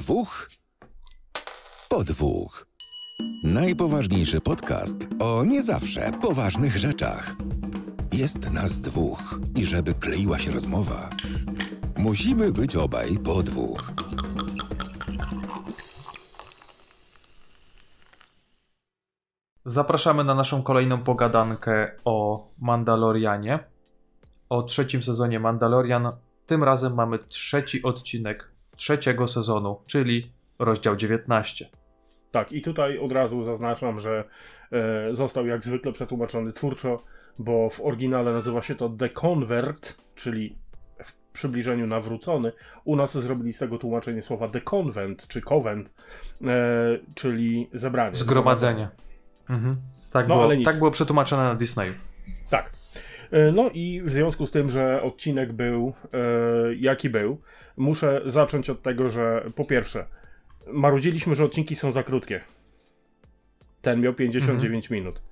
dwóch po dwóch. Najpoważniejszy podcast o nie zawsze poważnych rzeczach. Jest nas dwóch i żeby kleiła się rozmowa, musimy być obaj po dwóch. Zapraszamy na naszą kolejną pogadankę o Mandalorianie. O trzecim sezonie Mandalorian. Tym razem mamy trzeci odcinek trzeciego sezonu, czyli rozdział 19. Tak, i tutaj od razu zaznaczam, że e, został jak zwykle przetłumaczony twórczo, bo w oryginale nazywa się to The Convert, czyli w przybliżeniu nawrócony. U nas zrobili z tego tłumaczenie słowa The Convent, czy Covent, e, czyli zebranie. Zgromadzenie. Mhm. Tak, No, było, tak było przetłumaczone na Disneyu. Tak. E, No i w związku z tym, że odcinek był e, jaki był, muszę zacząć od tego, że po pierwsze, marudziliśmy, że odcinki są za krótkie. Ten miał 59 minut.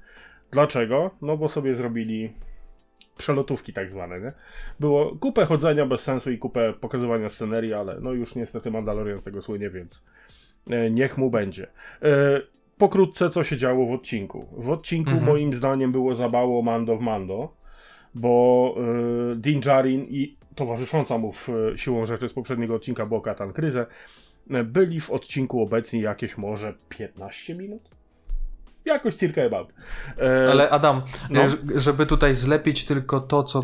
Dlaczego? No bo sobie zrobili przelotówki tak zwane, nie? Było kupę chodzenia bez sensu i kupę pokazywania scenerii, ale no już niestety Mandalorian z tego słynie, więc e, niech mu będzie. Pokrótce, co się działo w odcinku. W odcinku Mhm. moim zdaniem było zabało Mando w Mando, bo e, Din Djarin i towarzysząca mu w, e, siłą rzeczy z poprzedniego odcinka była Katan Kryzę, e, byli w odcinku obecni jakieś może 15 minut? Jakoś circa about. E, Ale Adam, no. żeby tutaj zlepić tylko to, co y,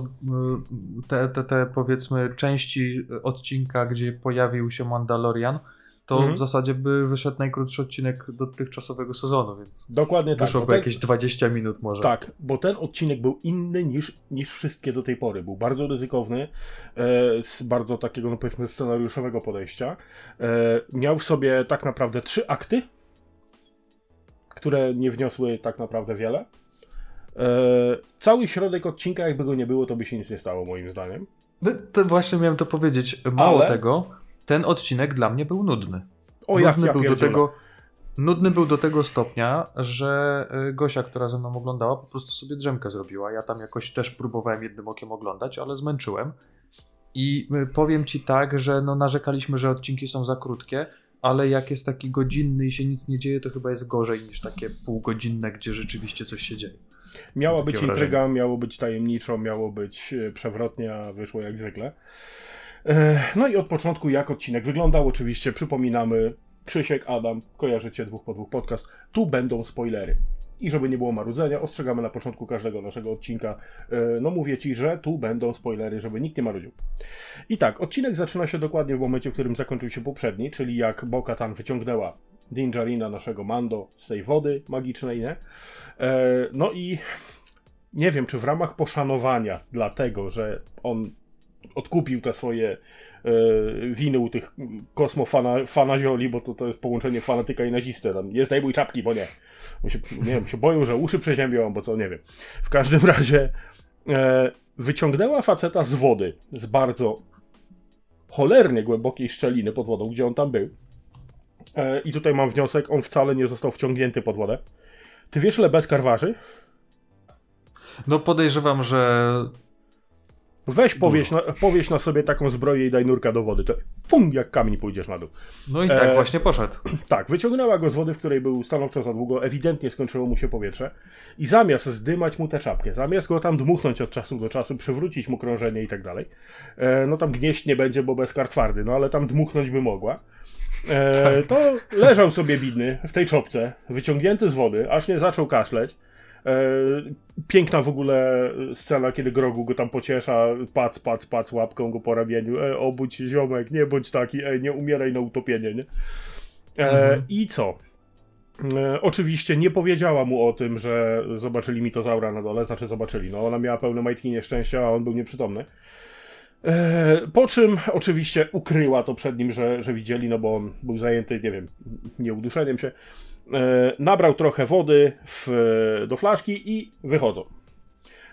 te, te, te powiedzmy części odcinka, gdzie pojawił się Mandalorian, to Mhm. w zasadzie by wyszedł najkrótszy odcinek dotychczasowego sezonu, więc Dokładnie tak. wyszłoby ten- jakieś 20 minut może. Tak, bo ten odcinek był inny niż, niż wszystkie do tej pory. Był bardzo ryzykowny, e, z bardzo takiego, no powiedzmy, scenariuszowego podejścia. E, miał w sobie tak naprawdę trzy akty, które nie wniosły tak naprawdę wiele. E, cały środek odcinka, jakby go nie było, to by się nic nie stało, moim zdaniem. No, To właśnie miałem to powiedzieć. Mało Ale- tego, ten odcinek dla mnie był nudny. O, jak nudny ja był do pierdzielę. tego Nudny był do tego stopnia, że y, Gosia, która ze mną oglądała, po prostu sobie drzemkę zrobiła. Ja tam jakoś też próbowałem jednym okiem oglądać, ale zmęczyłem. I y, powiem ci tak, że no narzekaliśmy, że odcinki są za krótkie, ale jak jest taki godzinny i się nic nie dzieje, to chyba jest gorzej niż takie półgodzinne, gdzie rzeczywiście coś się dzieje. Miała być wrażenie. intryga, miało być tajemniczo, miało być e, przewrotnie, a wyszło jak zwykle. E, No i od początku jak odcinek wyglądał, oczywiście przypominamy Krzysiek, Adam, kojarzycie dwóch po dwóch podcast, tu będą spoilery. I żeby nie było marudzenia, ostrzegamy na początku każdego naszego odcinka. e, No mówię ci, że tu będą spoilery, żeby nikt nie marudził. I tak, odcinek zaczyna się dokładnie w momencie, w którym zakończył się poprzedni, czyli jak Bo-Katan wyciągnęła Din Djarina, naszego Mando, z tej wody magicznej, nie? E, No i nie wiem, czy w ramach poszanowania dlatego, że on odkupił te swoje e, winy u tych kosmofana fanazioli, bo to, to jest połączenie fanatyka i nazisty. Tam jest daj czapki, bo nie. Bo się, nie wiem, się boją, że uszy przeziębią, bo co, nie wiem. W każdym razie e, wyciągnęła faceta z wody, z bardzo cholernie głębokiej szczeliny pod wodą, gdzie on tam był. E, I tutaj mam wniosek, on wcale nie został wciągnięty pod wodę. Ty wiesz, ile Beskar waży? No podejrzewam, że Weź powieś na, powieś na sobie taką zbroję i daj nurka do wody. To fum, jak kamień pójdziesz na dół. no i tak E, właśnie poszedł. Tak, wyciągnęła go z wody, w której był stanowczo za długo, ewidentnie skończyło mu się powietrze i zamiast zdymać mu tę czapkę, zamiast go tam dmuchnąć od czasu do czasu, przywrócić mu krążenie i tak dalej, e, no tam gnieść nie będzie, bo bez kar twardy, no ale tam dmuchnąć by mogła, e, to leżał sobie bidny w tej czopce, wyciągnięty z wody, aż nie zaczął kaszleć. E, piękna w ogóle scena, kiedy Grogu go tam pociesza, pac, pac, pac, łapką go po ramieniu, e, obudź się ziomek, nie bądź taki, e, nie umieraj na utopienie, nie? E, Mhm. I co? E, oczywiście nie powiedziała mu o tym, że zobaczyli mitozaura na dole, znaczy zobaczyli, no ona miała pełne majtki nieszczęścia, a on był nieprzytomny. E, po czym oczywiście ukryła to przed nim, że, że widzieli, no bo on był zajęty, nie wiem, nieuduszeniem się. E, nabrał trochę wody w, do flaszki i wychodzą.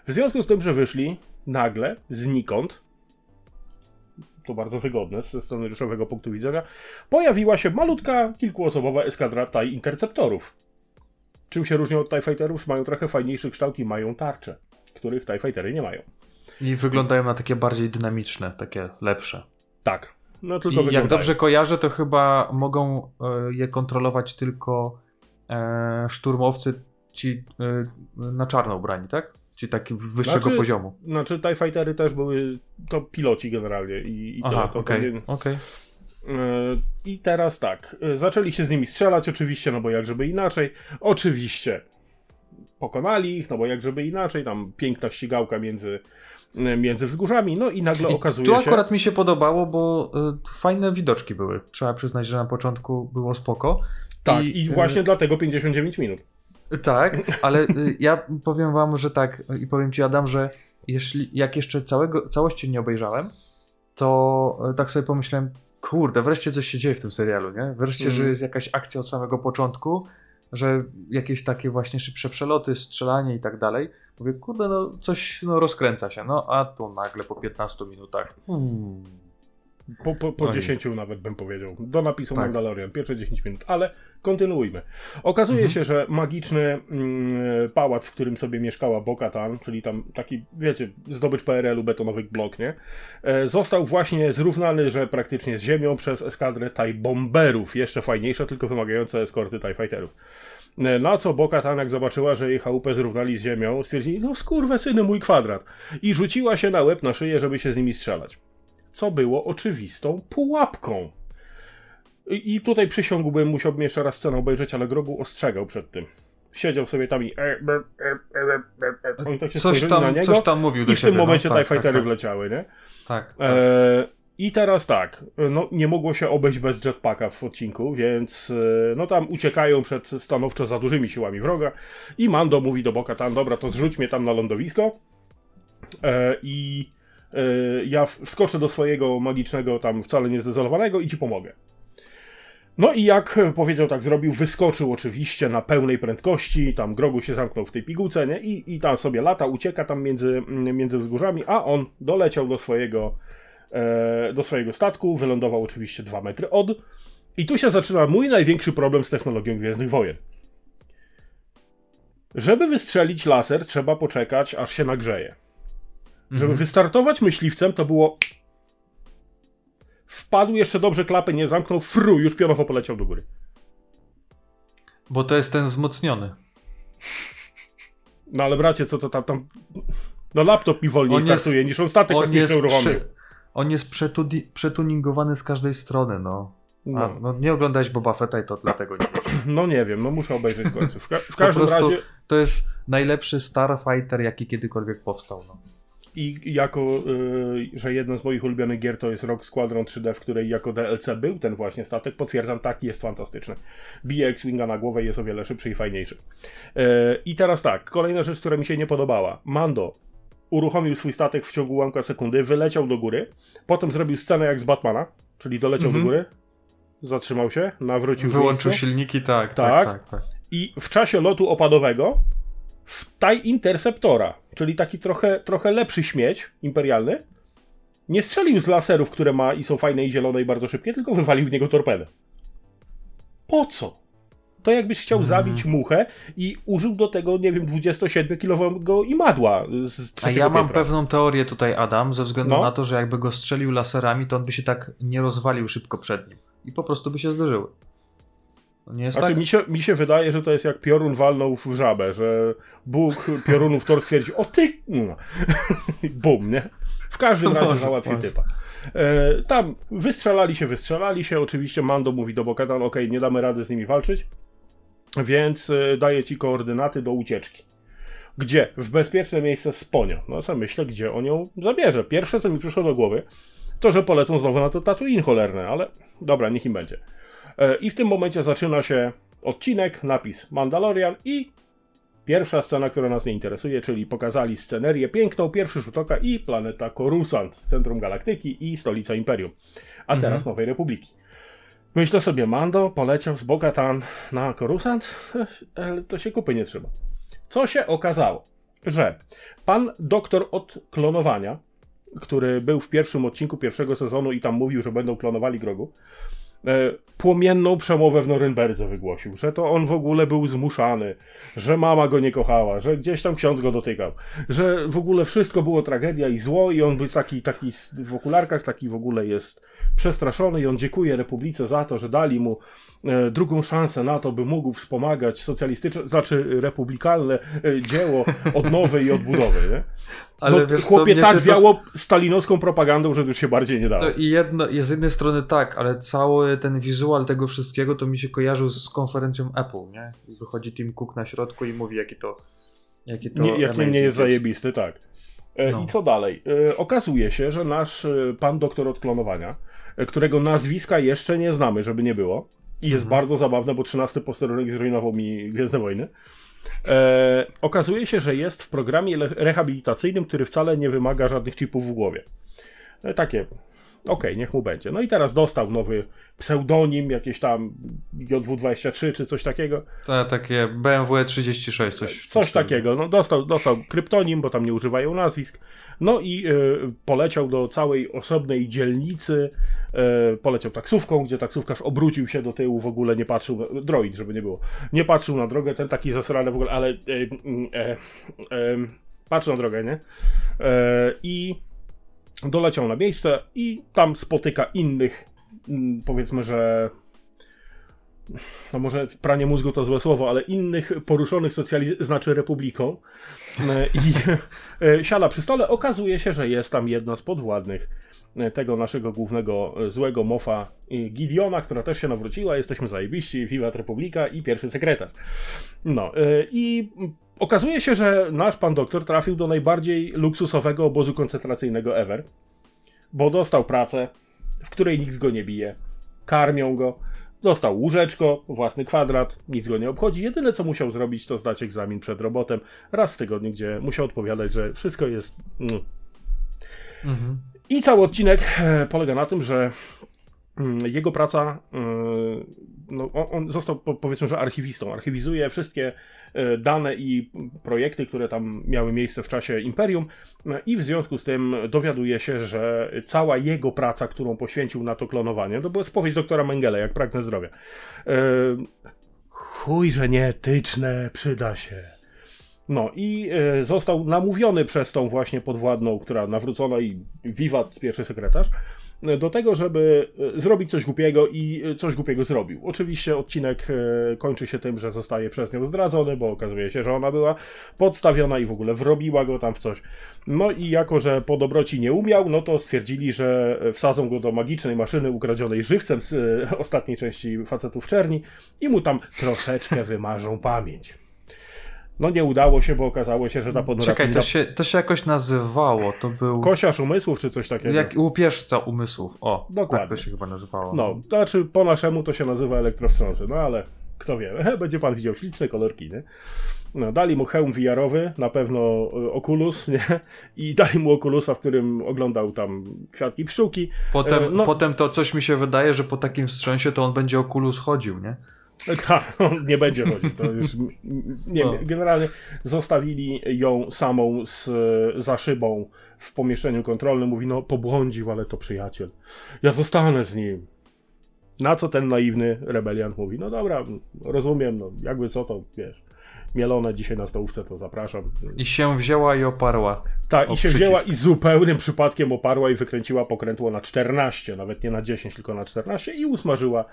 W związku z tym, że wyszli nagle, znikąd, to bardzo wygodne ze scenariuszowego punktu widzenia, pojawiła się malutka, kilkuosobowa eskadra TIE Interceptorów. Czym się różnią od TIE Fighterów? Mają trochę fajniejszy kształt i mają tarcze, których TIE Fightery nie mają. I wyglądają na takie bardziej dynamiczne, takie lepsze. Tak. No tylko I jak wyglądają. dobrze kojarzę, to chyba mogą e, je kontrolować tylko e, szturmowcy ci e, na czarno ubrani, tak? Ci taki wyższego Znaczy- poziomu. Znaczy TIE Fightery też były to piloci generalnie i, i. Aha, to powinien- okej. E, I teraz tak, zaczęli się z nimi strzelać oczywiście, no bo jak żeby inaczej. Oczywiście pokonali ich, no bo jak żeby inaczej, tam piękna ścigałka między, między wzgórzami, no i nagle I okazuje tu się... akurat mi się podobało, bo e, fajne widoczki były. Trzeba przyznać, że na początku było spoko. Tak, i, e, właśnie dlatego 59 minut. Tak, ale y, ja powiem wam, że tak i powiem ci Adam, że jeśli jak jeszcze całego, całości nie obejrzałem, to y, tak sobie pomyślałem, kurde, wreszcie coś się dzieje w tym serialu, nie? Wreszcie, Mhm. że jest jakaś akcja od samego początku, że jakieś takie właśnie szybsze przeloty, strzelanie i tak dalej. Mówię, kurde, no coś no, rozkręca się, no a tu nagle po 15 minutach. Hmm. Po, po, po Oj. 10 nawet bym powiedział. Do napisu Tak. Mandalorian, pierwsze 10 minut, ale kontynuujmy. Okazuje Mhm. się, że magiczny mm, pałac, w którym sobie mieszkała Bo-Katan, czyli tam taki, wiecie, zdobycz PRL-u, betonowy blok, nie? E, został właśnie zrównany, że praktycznie z ziemią przez eskadrę TIE Bomberów. Jeszcze fajniejsze, tylko wymagające eskorty TIE Fighterów. E, Na co Bo-Katan, jak zobaczyła, że jej chałupę zrównali z ziemią, stwierdzili, no skurwę syny, mój kwadrat. I rzuciła się na łeb, na szyję, żeby się z nimi strzelać co było oczywistą pułapką. I tutaj przysiągłbym, musiałbym jeszcze raz scenę obejrzeć, ale Grogu ostrzegał przed tym. Siedział sobie tam i... e, e, e, Oni tak się Coś spojrzeli na tam, niego coś tam mówił do i w siebie. tym momencie no, TIE tak, tak, Fightery tak, wleciały, nie? tak, tak. E, I teraz tak, no nie mogło się obejść bez jetpacka w odcinku, więc no tam uciekają przed stanowczo za dużymi siłami wroga i Mando mówi do Boka tam, dobra, to zrzuć mnie tam na lądowisko e, i ja w- wskoczę do swojego magicznego tam wcale niezdezolowanego i ci pomogę. No i jak powiedział, tak zrobił, wyskoczył oczywiście na pełnej prędkości, tam Grogu się zamknął w tej pigułce, nie? I, i tam sobie lata, ucieka tam między, między wzgórzami, a on doleciał do swojego, e, do swojego statku, wylądował oczywiście dwa metry od. I tu się zaczyna mój największy problem z technologią Gwiezdnych Wojen. Żeby wystrzelić laser, trzeba poczekać, aż się nagrzeje. Żeby Mhm. wystartować myśliwcem, to było. Wpadł jeszcze dobrze klapy, nie zamknął, fru, już pionowo poleciał do góry. Bo to jest ten wzmocniony. No ale bracie, co to tam. tam... No laptop mi wolniej On jest- startuje niż on statek On jest, kosmiczny uruchomił. on jest przetuningowany z każdej strony, no. A, No. no nie oglądałeś Boba Fetta i to dlatego nie wiesz. no nie wiem, no muszę obejrzeć w końcu. W, ka- w każdym razie to jest najlepszy Starfighter, jaki kiedykolwiek powstał. No. I jako, y, że jeden z moich ulubionych gier to jest Rock Squadron 3D, w której jako DLC był ten właśnie statek, potwierdzam, tak, jest fantastyczny. Bije X-Winga na głowę jest o wiele szybszy i fajniejszy. Y, I teraz tak, kolejna rzecz, która mi się nie podobała. Mando uruchomił swój statek w ciągu ułamka sekundy, wyleciał do góry, potem zrobił scenę jak z Batmana, czyli doleciał Mhm. do góry, zatrzymał się, nawrócił Wyłączył miejscu. silniki, tak, Tak. tak, tak. tak. I w czasie lotu opadowego w TIE Interceptora, czyli taki trochę, trochę lepszy śmieć imperialny, nie strzelił z laserów, które ma i są fajne i zielone i bardzo szybkie, tylko wywalił w niego torpedę. Po co? To jakbyś chciał Mhm. zabić muchę i użył do tego, nie wiem, 27-kilowego imadła z A ja mam piętra. pewną teorię tutaj, Adam, ze względu No. na to, że jakby go strzelił laserami, to on by się tak nie rozwalił szybko przed nim. I po prostu by się zderzyły. Nie jest Znaczy, tak? mi, się, mi się wydaje, że to jest jak piorun walnął w żabę, że Bóg piorunów Thor stwierdził, o ty... Bum, nie? W każdym razie może. typa. E, tam wystrzelali się, wystrzelali się. Oczywiście Mando mówi do Bokatan, ok, nie damy rady z nimi walczyć, więc e, daję ci koordynaty do ucieczki. Gdzie? W bezpieczne miejsce z Ponio. No co myślę, gdzie on ją zabierze. Pierwsze, co mi przyszło do głowy, to, że polecą znowu na to Tatooine cholerne, ale dobra, niech im będzie. E, I w tym momencie zaczyna się odcinek, napis Mandalorian i pierwsza scena, która nas nie interesuje, czyli pokazali scenerię piękną, pierwszy rzut oka i planeta Coruscant, centrum galaktyki i stolica Imperium, a Mhm. teraz Nowej Republiki. Myślę sobie, Mando poleciał z Bogatan na Coruscant, ale to się kupy nie trzyma. Co się okazało? Że pan doktor od klonowania, który był w pierwszym odcinku pierwszego sezonu i tam mówił, że będą klonowali Grogu, płomienną przemowę w Norymberdze wygłosił, że to on w ogóle był zmuszany, że mama go nie kochała, że gdzieś tam ksiądz go dotykał, że w ogóle wszystko było tragedia i zło i on był taki, taki w okularkach, taki w ogóle jest przestraszony i on dziękuje Republice za to, że dali mu e, drugą szansę na to, by mógł wspomagać socjalistyczne, znaczy republikalne e, dzieło odnowy i odbudowy, nie? Ale no, wiesz co, chłopie mnie tak to- wiało stalinowską propagandą, że już się bardziej nie dało. To i jedno, z jednej strony tak, ale cały ten wizual tego wszystkiego to mi się kojarzył z konferencją Apple, nie? Wychodzi Tim Cook na środku i mówi, jaki to. Jaki to nie, jaki nie jest zajebisty, tak. E, No. I co dalej? E, okazuje się, że nasz e, pan doktor od klonowania, e, którego nazwiska jeszcze nie znamy, żeby nie było, i jest Mhm. bardzo zabawne, bo 13 posterunek zrujnował mi Gwiezdne Wojny. E, okazuje się, że jest w programie rehabilitacyjnym, który wcale nie wymaga żadnych chipów w głowie. E, takie. Okej, niech mu będzie. No i teraz dostał nowy pseudonim, jakieś tam JW23 czy coś takiego. To takie BMW 36, coś. Coś takiego. No, dostał, dostał kryptonim, bo tam nie używają nazwisk. No i e, poleciał do całej osobnej dzielnicy. E, poleciał taksówką, gdzie taksówkarz obrócił się do tyłu, w ogóle nie patrzył. Na, droid, żeby nie było. Nie patrzył na drogę, ten taki zasrany w ogóle, ale. E, patrzył na drogę, nie? I doleciał na miejsce i tam spotyka innych, mm, powiedzmy, że no może pranie mózgu to złe słowo, ale innych poruszonych socjaliz- znaczy republiką E, i e, siada przy stole. Okazuje się, że jest tam jedna z podwładnych e, tego naszego głównego złego mofa Gideona, która też się nawróciła. Jesteśmy zajebiści, Wiwat Republika i pierwszy sekretarz. No i okazuje się, że nasz pan doktor trafił do najbardziej luksusowego obozu koncentracyjnego ever, bo dostał pracę, w której nikt go nie bije. Karmią go, Dostał łóżeczko, własny kwadrat, nic go nie obchodzi. Jedyne co musiał zrobić, to zdać egzamin przed robotem raz w tygodniu, gdzie musiał odpowiadać, że wszystko jest. mm. Mhm. I cały odcinek e, polega na tym, że mm, jego praca, e, no, on, on został po- powiedzmy, że archiwistą. Archiwizuje wszystkie e, dane i projekty, które tam miały miejsce w czasie Imperium e, i w związku z tym dowiaduje się, że cała jego praca, którą poświęcił na to klonowanie, to była spowiedź doktora Mengele, jak pragnę zdrowia. E, Chuj, że nieetyczne, przyda się. No i został namówiony przez tą właśnie podwładną, która nawrócona i wiwat pierwszy sekretarz, do tego, żeby e, zrobić coś głupiego i e, coś głupiego zrobił. Oczywiście odcinek e, kończy się tym, że zostaje przez nią zdradzony, bo okazuje się, że ona była podstawiona i w ogóle wrobiła go tam w coś. No i jako, że po dobroci nie umiał, no to stwierdzili, że wsadzą go do magicznej maszyny ukradzionej żywcem z e, ostatniej części facetów czerni i mu tam troszeczkę wymarzą pamięć. No nie udało się, bo okazało się, że ta ponura Czekaj, to się, to się jakoś nazywało. To był. Kosiarz umysłów czy coś takiego. Jak łupieżca umysłów. O, Dokładnie. tak to się chyba nazywało. No, znaczy po naszemu to się nazywa elektrowstrząsy, no ale kto wie, będzie pan widział śliczne kolorki, nie? No, dali mu hełm VR-owy, na pewno y, Oculus, nie? I dali mu Oculusa, w którym oglądał tam kwiatki pszczółki. Potem, E, no- potem to coś mi się wydaje, że po takim wstrząsie to on będzie Oculus chodził, nie? Tak, on nie będzie chodził. To już, nie, No. generalnie zostawili ją samą z, za szybą w pomieszczeniu kontrolnym. Mówi, no pobłądził, ale to przyjaciel. Ja zostanę z nim. Na co ten naiwny rebeliant mówi, no dobra, rozumiem, no jakby co to, wiesz, mielone dzisiaj na stołówce, to zapraszam. I się wzięła i oparła. Tak, i się przycisk. wzięła i zupełnym przypadkiem oparła i wykręciła pokrętło na 14, nawet nie na 10, tylko na 14 i usmażyła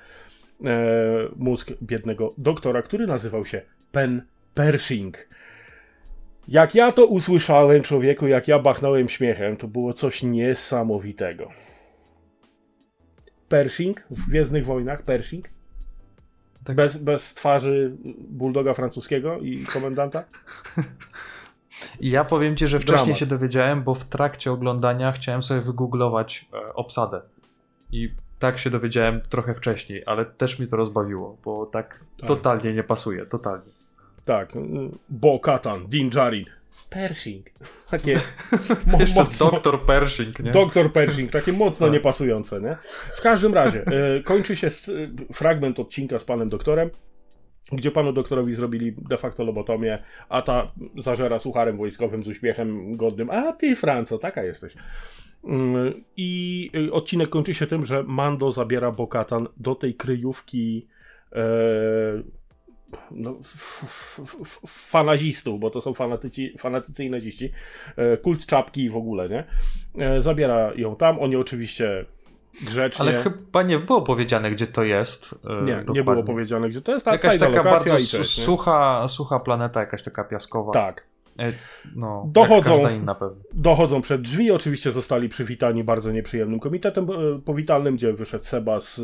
mózg biednego doktora, który nazywał się Pen Pershing. Jak ja to usłyszałem, człowieku, jak ja bachnąłem śmiechem, to było coś niesamowitego. Pershing w Gwiezdnych Wojnach, Pershing, Tak. bez, bez twarzy bulldoga francuskiego i komendanta. Ja powiem ci, że wcześniej Dramat. się dowiedziałem, bo w trakcie oglądania chciałem sobie wygooglować e, obsadę. I tak się dowiedziałem trochę wcześniej, ale też mi to rozbawiło, bo tak, Tak. totalnie nie pasuje, totalnie. Tak, Bo Katan, Din Djarin, Pershing. Takie mo- Jeszcze mocno, doktor Pershing, nie? Doktor Pershing, takie mocno Tak. niepasujące, nie? W każdym razie, e, kończy się s- fragment odcinka z panem doktorem, gdzie panu doktorowi zrobili de facto lobotomię, a ta zażera sucharem wojskowym z uśmiechem godnym. A ty, Franco, taka jesteś. Mm, I odcinek kończy się tym, że Mando zabiera Bokatan do tej kryjówki e, no, f, f, f, fanazistów, bo to są fanatyci, fanatycy i naziści, e, kult czapki i w ogóle, nie? E, zabiera ją tam, oni oczywiście grzecznie... Ale chyba nie było powiedziane, gdzie to jest. e, Nie, nie dokładnie. było powiedziane, gdzie to jest. Ta, Jakaś taka bardzo nie? sucha, sucha planeta, jakaś taka piaskowa. Tak. E, No, Dochodzą. Inna pewnie. Dochodzą przed drzwi, oczywiście zostali przywitani bardzo nieprzyjemnym komitetem e, powitalnym, gdzie wyszedł Seba z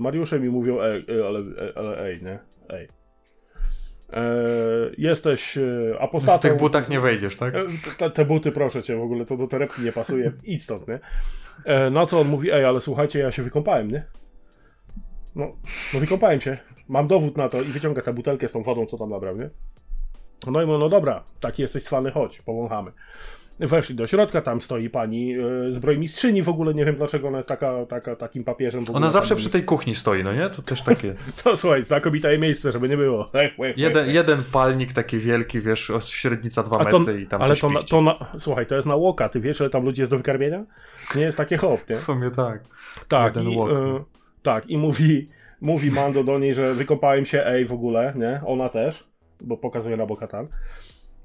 Mariuszem i mówią, ej, ale, ale ej, nie? Ej. E, jesteś e, apostatą. W tych butach nie wejdziesz, tak? E, Te, te buty, proszę cię, w ogóle to do torebki nie pasuje. Idź stąd, nie? Na co on mówi, ej, ale słuchajcie, ja się wykąpałem, nie? No, no wykąpałem się. Mam dowód na to i wyciąga tę butelkę z tą wodą, co tam nabrał, nie? No i mówię, no dobra, taki jesteś cwany, chodź, powąchamy. Weszli do środka, tam stoi pani e, zbrojmistrzyni, w ogóle nie wiem dlaczego ona jest taka, taka, takim papieżem. Ona zawsze tam- przy tej kuchni stoi, no nie? To też takie. To słuchaj, znakomite miejsce, żeby nie było. Jeden, jeden palnik taki wielki, wiesz, średnica 2 A to, metry i tam ale to, na, to na, słuchaj, to jest na łoka, ty wiesz, że tam ludzi jest do wykarmienia? Nie jest takie hop, nie? W sumie tak. Tak, Jeden i, łok. e, tak, i mówi, mówi Mando do niej, że wykąpałem się, ej, w ogóle, nie? Ona też, bo pokazuje na Bokatan.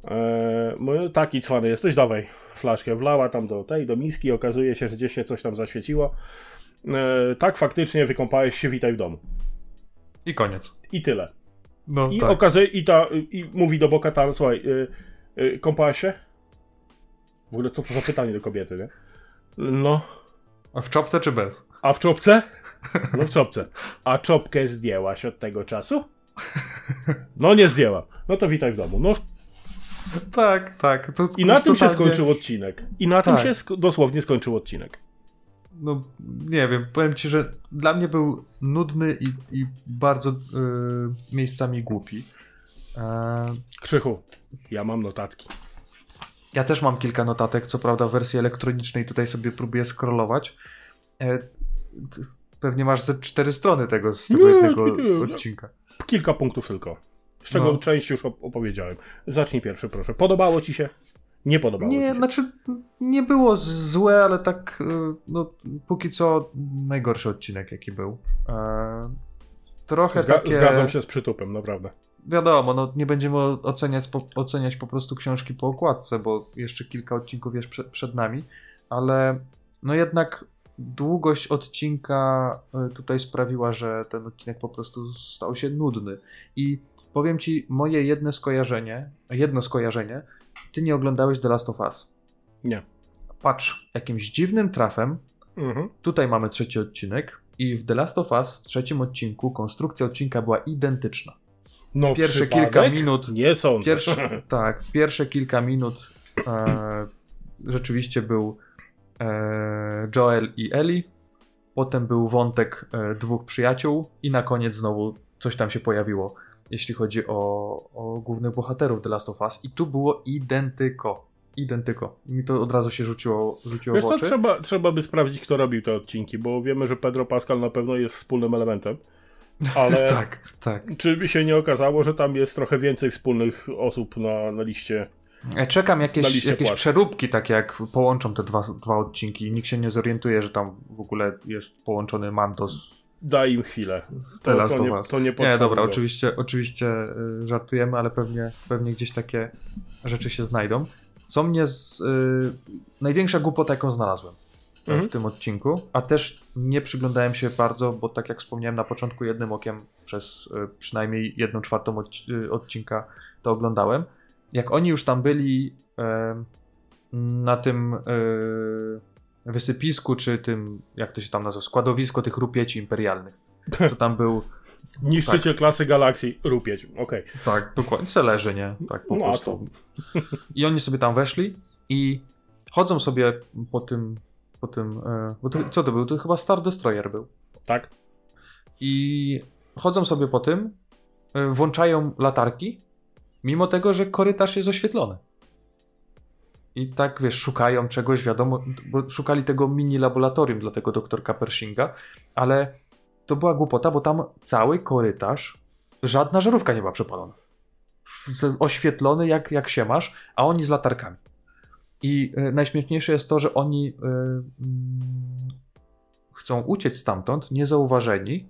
E, mówię, taki cwany jesteś, dawaj flaszkę. Wlała tam do tej, do miski, okazuje się, że gdzieś się coś tam zaświeciło. E, tak, faktycznie wykąpałeś się, witaj w domu. I koniec. I tyle. No I tak. okazuje, i ta, i mówi do Bokatan, słuchaj, y, y, kąpałaś się? W ogóle co to za pytanie do kobiety, nie? No, A w czopce czy bez? a w czopce? No w czopce. A czopkę zdjęłaś od tego czasu? No nie zdjęłam. No to witaj w domu. No Tak, tak. To, i na tym się skończył odcinek. I na tym Tak. się sk- dosłownie skończył odcinek. No, nie wiem, powiem ci, że dla mnie był nudny i, i bardzo y, miejscami głupi. E, Krzychu, ja mam notatki. Ja też mam kilka notatek, co prawda w wersji elektronicznej tutaj sobie próbuję scrollować. E, pewnie masz ze cztery strony tego z tego Nie, jednego nie, nie. odcinka. Kilka punktów tylko. Z czego No. część już op- opowiedziałem. Zacznij pierwszy, proszę. Podobało ci się? Nie podobało Nie, znaczy nie było złe, ale tak y, no póki co najgorszy odcinek jaki był. E, trochę Zga- takie... Zgadzam się z przytupem, naprawdę. Wiadomo, no nie będziemy oceniać po, oceniać po prostu książki po okładce, bo jeszcze kilka odcinków jest przed, przed nami, ale no jednak długość odcinka y, tutaj sprawiła, że ten odcinek po prostu stał się nudny. I powiem ci, moje jedno skojarzenie, jedno skojarzenie, ty nie oglądałeś The Last of Us. Nie. Patrz, jakimś dziwnym trafem Mhm. Tutaj mamy trzeci odcinek i w The Last of Us w trzecim odcinku konstrukcja odcinka była identyczna. No, Pierwsze kilka minut Nie. Pierwsze, tak, pierwsze kilka minut e, rzeczywiście był e, Joel i Ellie, potem był wątek e, dwóch przyjaciół i na koniec znowu coś tam się pojawiło, jeśli chodzi o, o głównych bohaterów The Last of Us i tu było identyko. Identyko. Mi to od razu się rzuciło, rzuciło Wiesz w co, oczy. trzeba, trzeba by sprawdzić, kto robił te odcinki, bo wiemy, że Pedro Pascal na pewno jest wspólnym elementem. Ale tak, tak. czy by się nie okazało, że tam jest trochę więcej wspólnych osób na, na liście? Ja czekam jakieś, jakieś przeróbki, takie jak połączą te dwa, dwa odcinki i nikt się nie zorientuje, że tam w ogóle jest połączony Mando z, Daj im chwilę. To, to, nie, to nie Nie, dobra, oczywiście, oczywiście y, żartujemy, ale pewnie, pewnie gdzieś takie rzeczy się znajdą. Co mnie z... Y, największa głupota, jaką znalazłem y, Mhm. w tym odcinku, a też nie przyglądałem się bardzo, bo tak jak wspomniałem na początku, jednym okiem przez y, przynajmniej jedną czwartą odci- odcinka to oglądałem. Jak oni już tam byli na tym wysypisku, czy tym, jak to się tam nazywa, składowisko tych rupieci imperialnych. To tam był Niszczyciel klasy galakcji, rupieć. Okej. tak, dokładnie. Celerzy, nie? Tak po No, a prostu. I oni sobie tam weszli i chodzą sobie po tym, po tym, e, bo to, co to był? To chyba Star Destroyer był. Tak? I chodzą sobie po tym, e, włączają latarki, mimo tego, że korytarz jest oświetlony. I tak, wiesz, szukają czegoś, wiadomo, bo szukali tego mini laboratorium dla tego doktorka Pershinga, ale to była głupota, bo tam cały korytarz żadna żarówka nie była przepalona. Oświetlony jak, jak się masz, a oni z latarkami. I e, najśmieszniejsze jest to, że oni e, mm, chcą uciec stamtąd niezauważeni.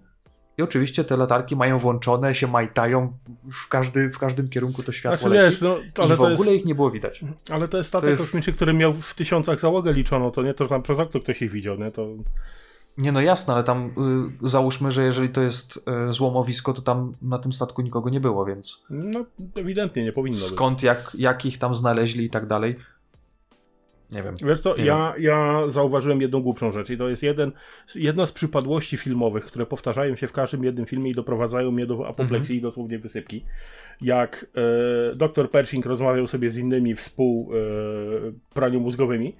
I oczywiście te latarki mają włączone, się majtają w- w, każdy, w każdym kierunku to światło Znaczy leci. wiesz, no, I ale w to ogóle jest, ich nie było widać. ale to jest statek to jest- kosmiczny, który miał w tysiącach załogę liczoną, to nie to, że tam przez okno ktoś ich widział, nie? To... Nie, no jasne, ale tam y, załóżmy, że jeżeli to jest y, złomowisko, to tam na tym statku nikogo nie było, więc No, ewidentnie nie powinno być. skąd, jak, jak ich tam znaleźli i tak dalej, nie wiem. Wiesz co, ja, ja zauważyłem jedną głupszą rzecz i to jest jeden, jedna z przypadłości filmowych, które powtarzają się w każdym jednym filmie i doprowadzają mnie do apopleksji i dosłownie wysypki. Jak e, dr Pershing rozmawiał sobie z innymi współ e, praniu mózgowymi,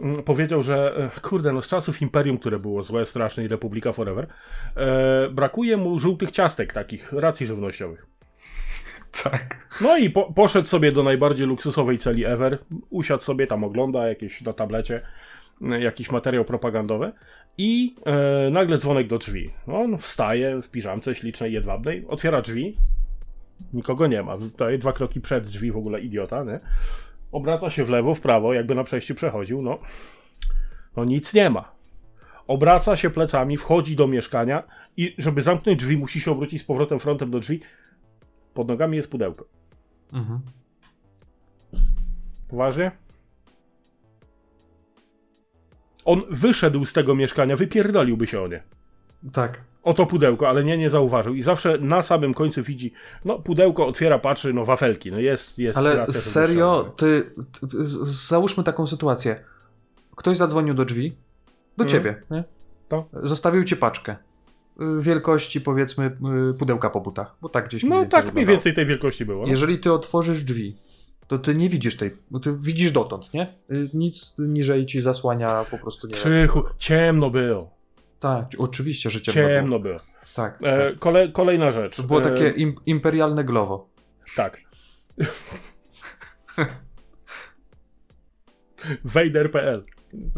mm, powiedział, że e, kurde, no z czasów Imperium, które było złe, straszne i Republika Forever, e, brakuje mu żółtych ciastek takich, racji żywnościowych. Tak. No i po, poszedł sobie do najbardziej luksusowej celi ever, usiadł sobie, tam ogląda jakieś na tablecie, e, jakiś materiał propagandowy i e, nagle dzwonek do drzwi. On wstaje w piżamce ślicznej, jedwabnej, otwiera drzwi, nikogo nie ma, daje dwa kroki przed drzwi, w ogóle idiota, nie? Obraca się w lewo, w prawo, jakby na przejściu przechodził, no, no nic nie ma. Obraca się plecami, wchodzi do mieszkania i żeby zamknąć drzwi, musi się obrócić z powrotem frontem do drzwi. Pod nogami jest pudełko. Mhm. Poważnie? On wyszedł z tego mieszkania, wypierdoliłby się o nie. Tak. O to pudełko, ale nie, nie zauważył. I zawsze na samym końcu widzi, no pudełko otwiera, patrzy, no wafelki, no jest, jest Ale serio, ty, ty, załóżmy taką sytuację. Ktoś zadzwonił do drzwi, do Mhm. ciebie, nie? To. Zostawił ci paczkę. Y, Wielkości powiedzmy y, pudełka po butach, bo tak gdzieś mniej No tak mniej wyglądało. więcej tej wielkości było. No. Jeżeli ty otworzysz drzwi, to ty nie widzisz tej, bo ty widzisz dotąd, nie? Y, Nic niżej ci zasłania po prostu nie Krzychu, ciemno było. Tak, oczywiście, że ciemno, Ciemno, było. było. Tak, E, tak. kole, kolejna rzecz. To było E, takie im, imperialne glowo. Tak. Vader.pl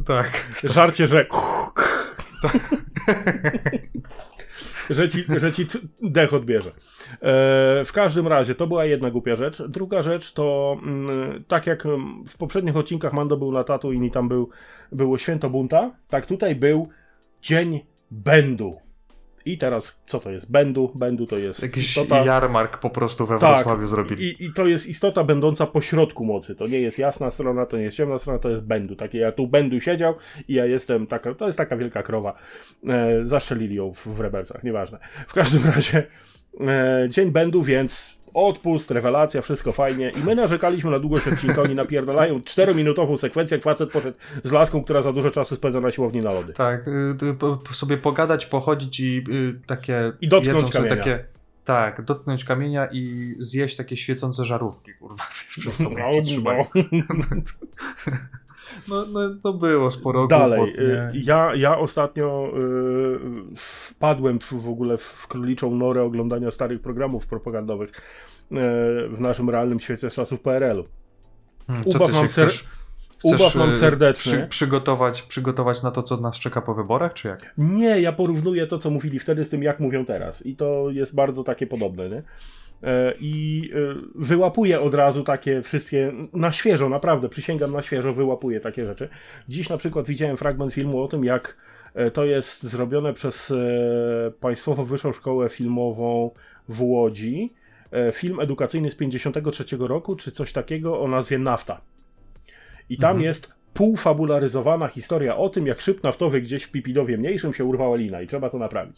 Tak. Żarcie, że. że, ci, że ci dech odbierze. E, w każdym razie, to była jedna głupia rzecz. Druga rzecz to, mm, tak jak mm, w poprzednich odcinkach Mando był na Tatooine i tam był, było święto bunta, tak tutaj był Dzień Bendu. I teraz, co to jest Bendu? Bendu to jest Jakiś istota... jarmark po prostu we Tak, Wrocławiu zrobili. I, I to jest istota będąca pośrodku mocy. To nie jest jasna strona, to nie jest ciemna strona, to jest Bendu. Takie ja tu Bendu siedział i ja jestem taka, to jest taka wielka krowa. E, zastrzelili ją w, w Rebelsach, nieważne. W każdym razie e, dzień Bendu, więc odpust, rewelacja, wszystko fajnie. I my narzekaliśmy na długość odcinka, oni napierdalają czterominutową sekwencję, jak facet poszedł z laską, która za dużo czasu spędza na siłowni na lody. Tak, y, po- sobie pogadać, pochodzić i y, takie... I dotknąć kamienia. takie, Tak, dotknąć kamienia i zjeść takie świecące żarówki, kurwa, przed sobą No, no. No, no, to było sporo Dalej, głupot, y, ja, ja ostatnio y, wpadłem w, w ogóle w króliczą norę oglądania starych programów propagandowych y, w naszym realnym świecie z czasów PRL-u. Hmm, ubaw mam chcesz, ubaw chcesz mam y, serdecznie. Przy, przygotować, przygotować na to, co nas czeka po wyborach, czy jak? Nie, ja porównuję to, co mówili wtedy z tym, jak mówią teraz. I to jest bardzo takie podobne, nie? E, I e, wyłapuję od razu takie wszystkie, na świeżo, naprawdę, przysięgam na świeżo, wyłapuję takie rzeczy. Dziś na przykład widziałem fragment filmu o tym, jak e, to jest zrobione przez Państwową Wyższą Szkołę Filmową w Łodzi. Film edukacyjny z 53 roku, czy coś takiego o nazwie Nafta. I tam Mhm. jest półfabularyzowana historia o tym, jak szyb naftowy gdzieś w Pipidowie Mniejszym się urwała lina i trzeba to naprawić.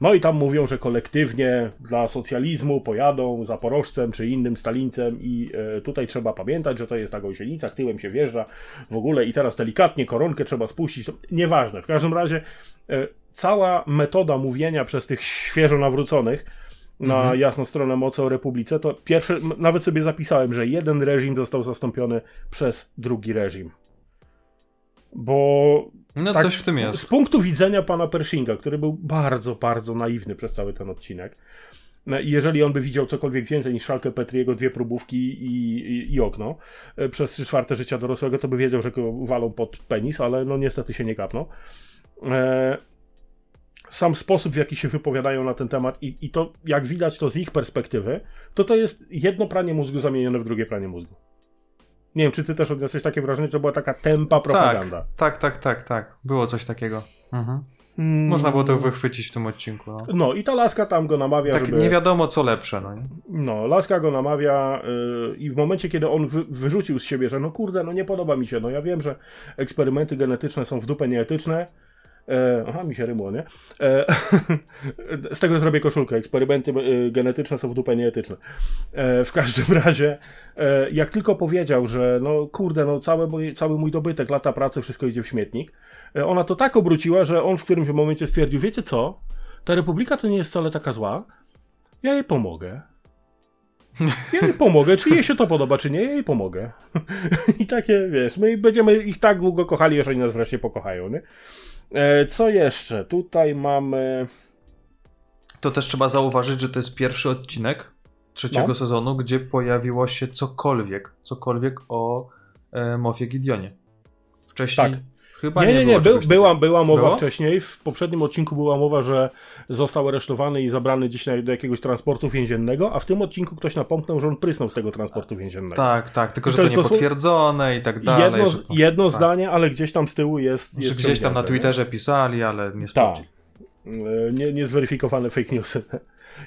No i tam mówią, że kolektywnie dla socjalizmu pojadą zaporożcem czy innym stalincem i e, tutaj trzeba pamiętać, że to jest na gąsienicach, tyłem się wjeżdża w ogóle i teraz delikatnie koronkę trzeba spuścić. To, nieważne. W każdym razie e, cała metoda mówienia przez tych świeżo nawróconych na Mhm. jasną stronę mocy o Republice, to pierwsze, m- nawet sobie zapisałem, że jeden reżim został zastąpiony przez drugi reżim. Bo No tak, coś w tym z jest. punktu widzenia pana Pershinga, który był bardzo, bardzo naiwny przez cały ten odcinek, no jeżeli on by widział cokolwiek więcej niż szalkę Petriego, dwie próbówki i, i, i okno e, przez trzy czwarte życia dorosłego, to by wiedział, że go walą pod penis, ale no niestety się nie kapnął. E, sam sposób, w jaki się wypowiadają na ten temat i, i to, jak widać to z ich perspektywy, to to jest jedno pranie mózgu zamienione w drugie pranie mózgu. Nie wiem, czy ty też odniosłeś takie wrażenie, że to była taka tempa propaganda. Tak, tak, tak, tak, tak. Było coś takiego. Mhm. Mm. Można było to wychwycić w tym odcinku. No. No i ta laska tam go namawia, Tak żeby... nie wiadomo co lepsze, no nie? No, laska go namawia yy, i w momencie, kiedy on wy, wyrzucił z siebie, że no kurde, no nie podoba mi się, no ja wiem, że eksperymenty genetyczne są w dupę nieetyczne, E, aha, mi się rymło, nie? E, z tego zrobię koszulkę. Eksperymenty e, genetyczne są w dupę nieetyczne. E, w każdym razie, e, jak tylko powiedział, że no kurde, no cały mój, cały mój dobytek, lata pracy, wszystko idzie w śmietnik, e, ona to tak obróciła, że on w którymś momencie stwierdził, wiecie co? Ta republika to nie jest wcale taka zła. Ja jej pomogę. Ja jej pomogę, czy jej się to podoba, czy nie, ja jej pomogę. I takie, wiesz, my będziemy ich tak długo kochali, aż oni nas wreszcie pokochają, nie? E, co jeszcze? Tutaj mamy. To też trzeba zauważyć, że to jest pierwszy odcinek trzeciego No. sezonu, gdzie pojawiło się cokolwiek, cokolwiek o e, Mofie Gideonie. Wcześniej Tak. Chyba nie, nie, nie, czegoś była, była mowa Było? wcześniej. W poprzednim odcinku była mowa, że został aresztowany i zabrany gdzieś do jakiegoś transportu więziennego, a w tym odcinku ktoś napomknął, że on prysnął z tego transportu więziennego. Tak, tak, tylko że to to, nie potwierdzone i tak dalej. jedno że jedno tak. zdanie, ale gdzieś tam z tyłu jest. Że jest gdzieś tam na ciągnięte, nie? Twitterze pisali, ale nie Tak. sprawdzi. E, Nie, niezweryfikowane fake newsy.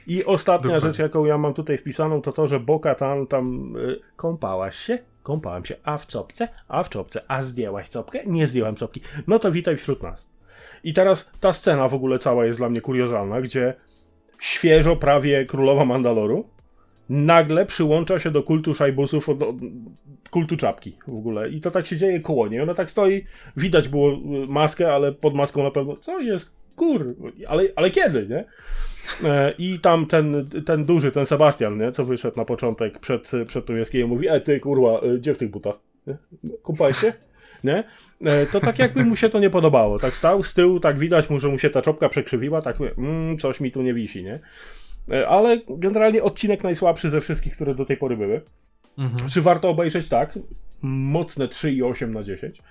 I ostatnia Dokładnie. rzecz, jaką ja mam tutaj wpisaną, to to, że Boka tam, tam y, kąpałaś się? Kąpałam się. A w czopce? A w czopce. A zdjęłaś czopkę? Nie zdjęłam czopki. No to witaj wśród nas. I teraz ta scena w ogóle cała jest dla mnie kuriozalna, gdzie świeżo prawie królowa Mandaloru nagle przyłącza się do kultu szajbusów, od, od, kultu czapki w ogóle. I to tak się dzieje koło niej. Ona tak stoi, widać było maskę, ale pod maską na pewno, co jest, kur, ale, ale kiedy, nie? E, I tam ten, ten duży, ten Sebastian, nie? co wyszedł na początek przed, przed tą jaskinią, mówi, e ty kurwa, y, gdzie w tych butach? Kąpałeś się? Nie? E, To tak jakby mu się to nie podobało. Tak stał z tyłu, tak widać mu, że mu się ta czopka przekrzywiła, tak mówię, mm, coś mi tu nie wisi, nie? E, Ale generalnie odcinek najsłabszy ze wszystkich, które do tej pory były. Mhm. Czy warto obejrzeć? Tak. Mocne 3,8 na 10.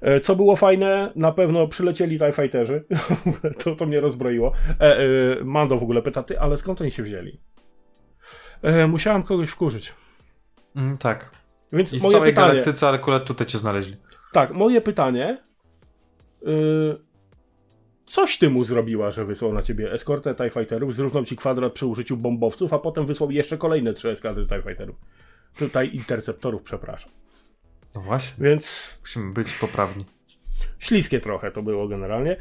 E, Co było fajne, na pewno przylecieli TIE Fighterzy. to, to mnie rozbroiło. E, e, Mando w ogóle pyta, ty, ale skąd oni się wzięli? E, musiałem kogoś wkurzyć. Mm, tak. Więc I w moje całej pytanie. galaktyce, akurat tutaj cię znaleźli. Tak, moje pytanie. Y, coś ty mu zrobiła, że wysłał na ciebie eskortę TIE Fighterów, zrównał ci kwadrat przy użyciu bombowców, a potem wysłał jeszcze kolejne trzy eskadry TIE Fighterów. Tutaj interceptorów, przepraszam. No właśnie, Więc musimy być poprawni. śliskie trochę to było generalnie. E,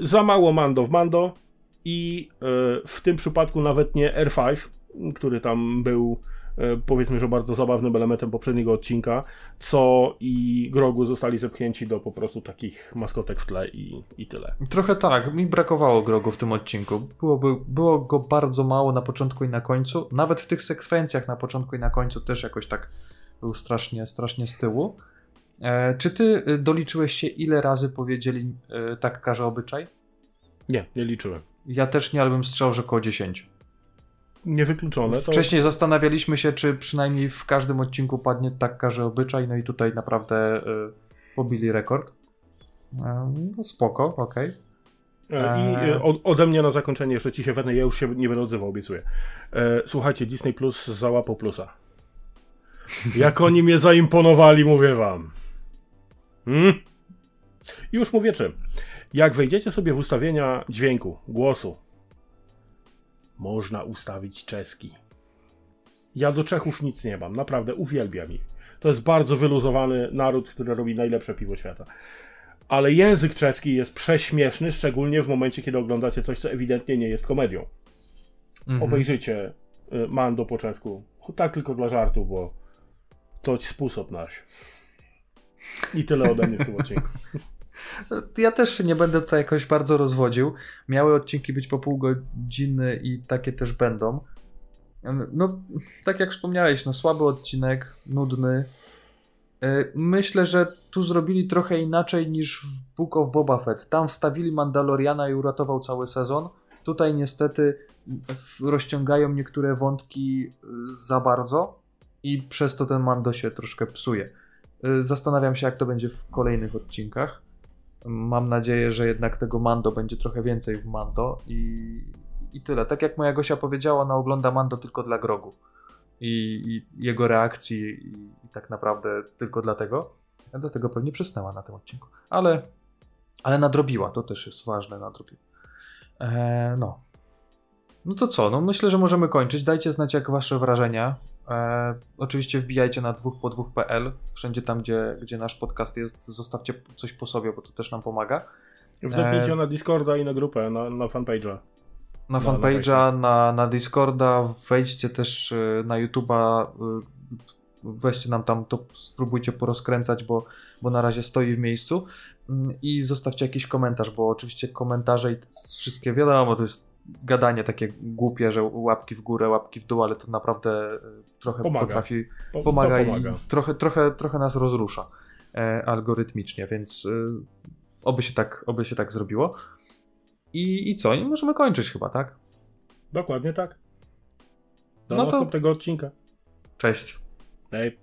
za mało Mando w Mando i e, w tym przypadku nawet nie R5, który tam był e, powiedzmy, że bardzo zabawnym elementem poprzedniego odcinka, co i Grogu zostali zepchnięci do po prostu takich maskotek w tle i, i tyle. Trochę tak, mi brakowało Grogu w tym odcinku. Byłoby, było go bardzo mało na początku i na końcu. Nawet w tych sekwencjach na początku i na końcu też jakoś tak był strasznie, strasznie z tyłu. E, czy ty y, doliczyłeś się, ile razy powiedzieli e, tak każe obyczaj? Nie, nie liczyłem. Ja też nie, ale bym strzał, że około 10. Niewykluczone. To... Wcześniej zastanawialiśmy się, czy przynajmniej w każdym odcinku padnie tak każe obyczaj, no i tutaj naprawdę y, pobili rekord. E, no spoko, okej. E, I Eee. e, od, ode mnie na zakończenie jeszcze ci się wetnę, ja już się nie będę odzywał, obiecuję. E, słuchajcie, Disney Plus załapał plusa. Jak oni mnie zaimponowali, mówię wam. Hmm? Już mówię czym. Jak wejdziecie sobie w ustawienia dźwięku, głosu, można ustawić czeski. Ja do Czechów nic nie mam, naprawdę uwielbiam ich. To jest bardzo wyluzowany naród, który robi najlepsze piwo świata. Ale język czeski jest prześmieszny, szczególnie w momencie, kiedy oglądacie coś, co ewidentnie nie jest komedią. Mhm. Obejrzyjcie y, Mando po czesku. Tak tylko dla żartu, bo to sposób nasz. I tyle ode mnie w tym odcinku. Ja też nie będę tutaj jakoś bardzo rozwodził. Miały odcinki być po pół godziny i takie też będą. No, tak jak wspomniałeś, no słaby odcinek, nudny. E, Myślę, że tu zrobili trochę inaczej niż w Book of Boba Fett. Tam wstawili Mandaloriana i uratował cały sezon. Tutaj niestety rozciągają niektóre wątki za bardzo i przez to ten Mando się troszkę psuje. Y, Zastanawiam się, jak to będzie w kolejnych odcinkach. Mam nadzieję, że jednak tego Mando będzie trochę więcej w Mando i, i tyle. Tak jak moja Gosia powiedziała, ona ogląda Mando tylko dla Grogu i, i jego reakcji i, i tak naprawdę tylko dlatego. Do tego pewnie przysnęła na tym odcinku. Ale, ale nadrobiła, to też jest ważne, nadrobiła. Eee, no. No to co? No myślę, że możemy kończyć. Dajcie znać, jak wasze wrażenia. E, oczywiście wbijajcie na dwóch po dwóch.pl. Wszędzie tam, gdzie, gdzie nasz podcast jest, zostawcie coś po sobie, bo to też nam pomaga. Wdepnijcie E, na Discorda i na grupę, na, na fanpage'a. Na fanpage'a, na, na Discorda, wejdźcie też y, na YouTube'a, y, weźcie nam tam to, spróbujcie porozkręcać, bo, bo na razie stoi w miejscu Mm, i zostawcie jakiś komentarz, bo oczywiście komentarze i wszystkie, wiadomo, to jest gadanie takie głupie, że łapki w górę, łapki w dół, ale to naprawdę y, trochę Pomaga. potrafi, Po, pomaga, to i pomaga. trochę, trochę, trochę nas rozrusza e, algorytmicznie, więc y, oby, się tak, oby się tak zrobiło. I, I co? I możemy kończyć chyba, tak? Dokładnie tak. Do No to- następnego odcinka. Cześć. Hej.